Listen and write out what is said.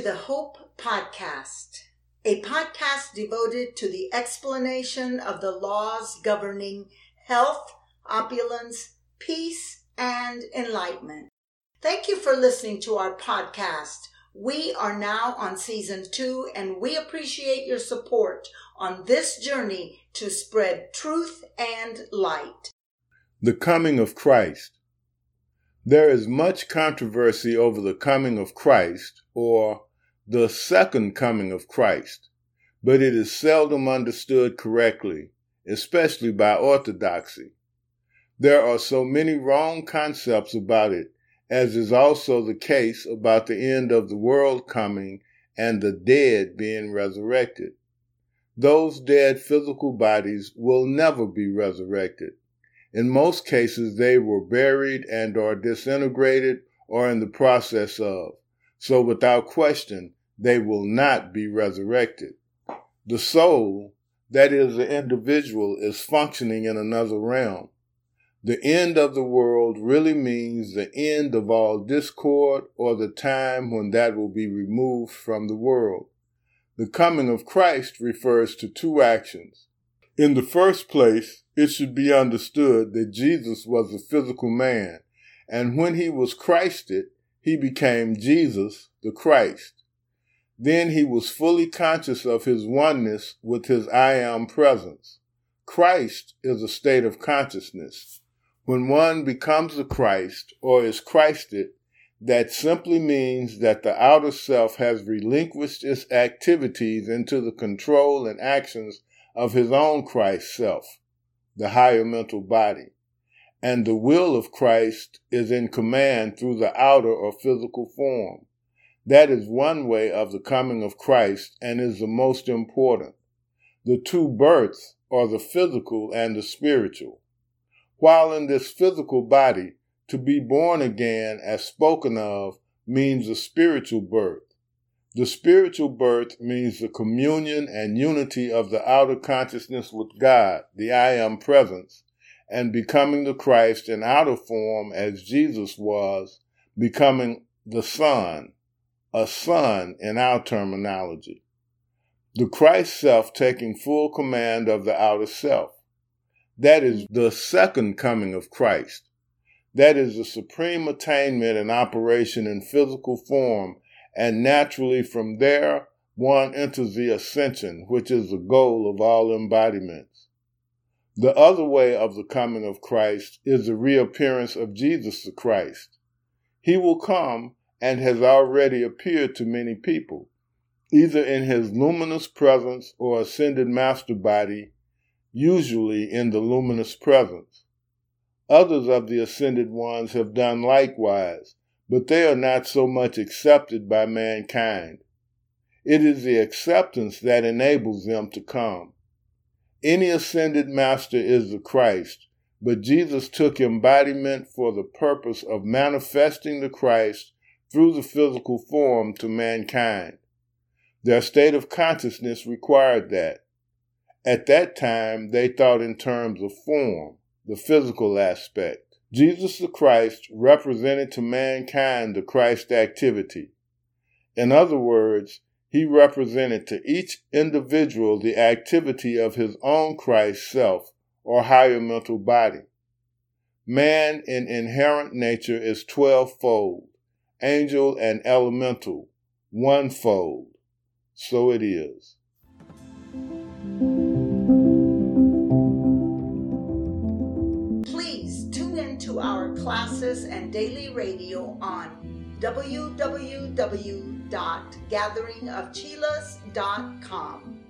the Hope Podcast, a podcast devoted to the explanation of the laws governing health, opulence, peace, and enlightenment. Thank you for listening to our podcast. We are now on season two, and we appreciate your support on this journey to spread truth and light. The coming of Christ. There is much controversy over the coming of Christ, or the second coming of Christ, but it is seldom understood correctly, especially by orthodoxy. There are so many wrong concepts about it, as is also the case about the end of the world coming and the dead being resurrected. Those dead physical bodies will never be resurrected. In most cases, they were buried and are disintegrated or in the process of. So without question, they will not be resurrected. The soul, that is the individual, is functioning in another realm. The end of the world really means the end of all discord or the time when that will be removed from the world. The coming of Christ refers to two actions. In the first place, it should be understood that Jesus was a physical man, and when he was Christed, he became Jesus, the Christ. Then he was fully conscious of his oneness with his I am presence. Christ is a state of consciousness. When one becomes the Christ or is Christed, that simply means that the outer self has relinquished its activities into the control and actions of his own Christ self, the higher mental body. And the will of Christ is in command through the outer or physical form. That is one way of the coming of Christ and is the most important. The two births are the physical and the spiritual. While in this physical body, to be born again, as spoken of, means a spiritual birth. The spiritual birth means the communion and unity of the outer consciousness with God, the I am presence, and becoming the Christ in outer form as Jesus was, becoming the Son, a son in our terminology. The Christ self taking full command of the outer self. That is the second coming of Christ. That is the supreme attainment and operation in physical form and naturally from there one enters the ascension, which is the goal of all embodiments. The other way of the coming of Christ is the reappearance of Jesus the Christ. He will come and has already appeared to many people, either in his luminous presence or ascended master body, usually in the luminous presence. Others of the ascended ones have done likewise, but they are not so much accepted by mankind. It is the acceptance that enables them to come. Any ascended master is the Christ, but Jesus took embodiment for the purpose of manifesting the Christ through the physical form to mankind. Their state of consciousness required that. At that time, they thought in terms of form, the physical aspect. Jesus the Christ represented to mankind the Christ activity. In other words, he represented to each individual the activity of his own Christ self or higher mental body. Man in inherent nature is twelvefold, angel and elemental, onefold. So it is. And daily radio on www.gatheringofchilas.com.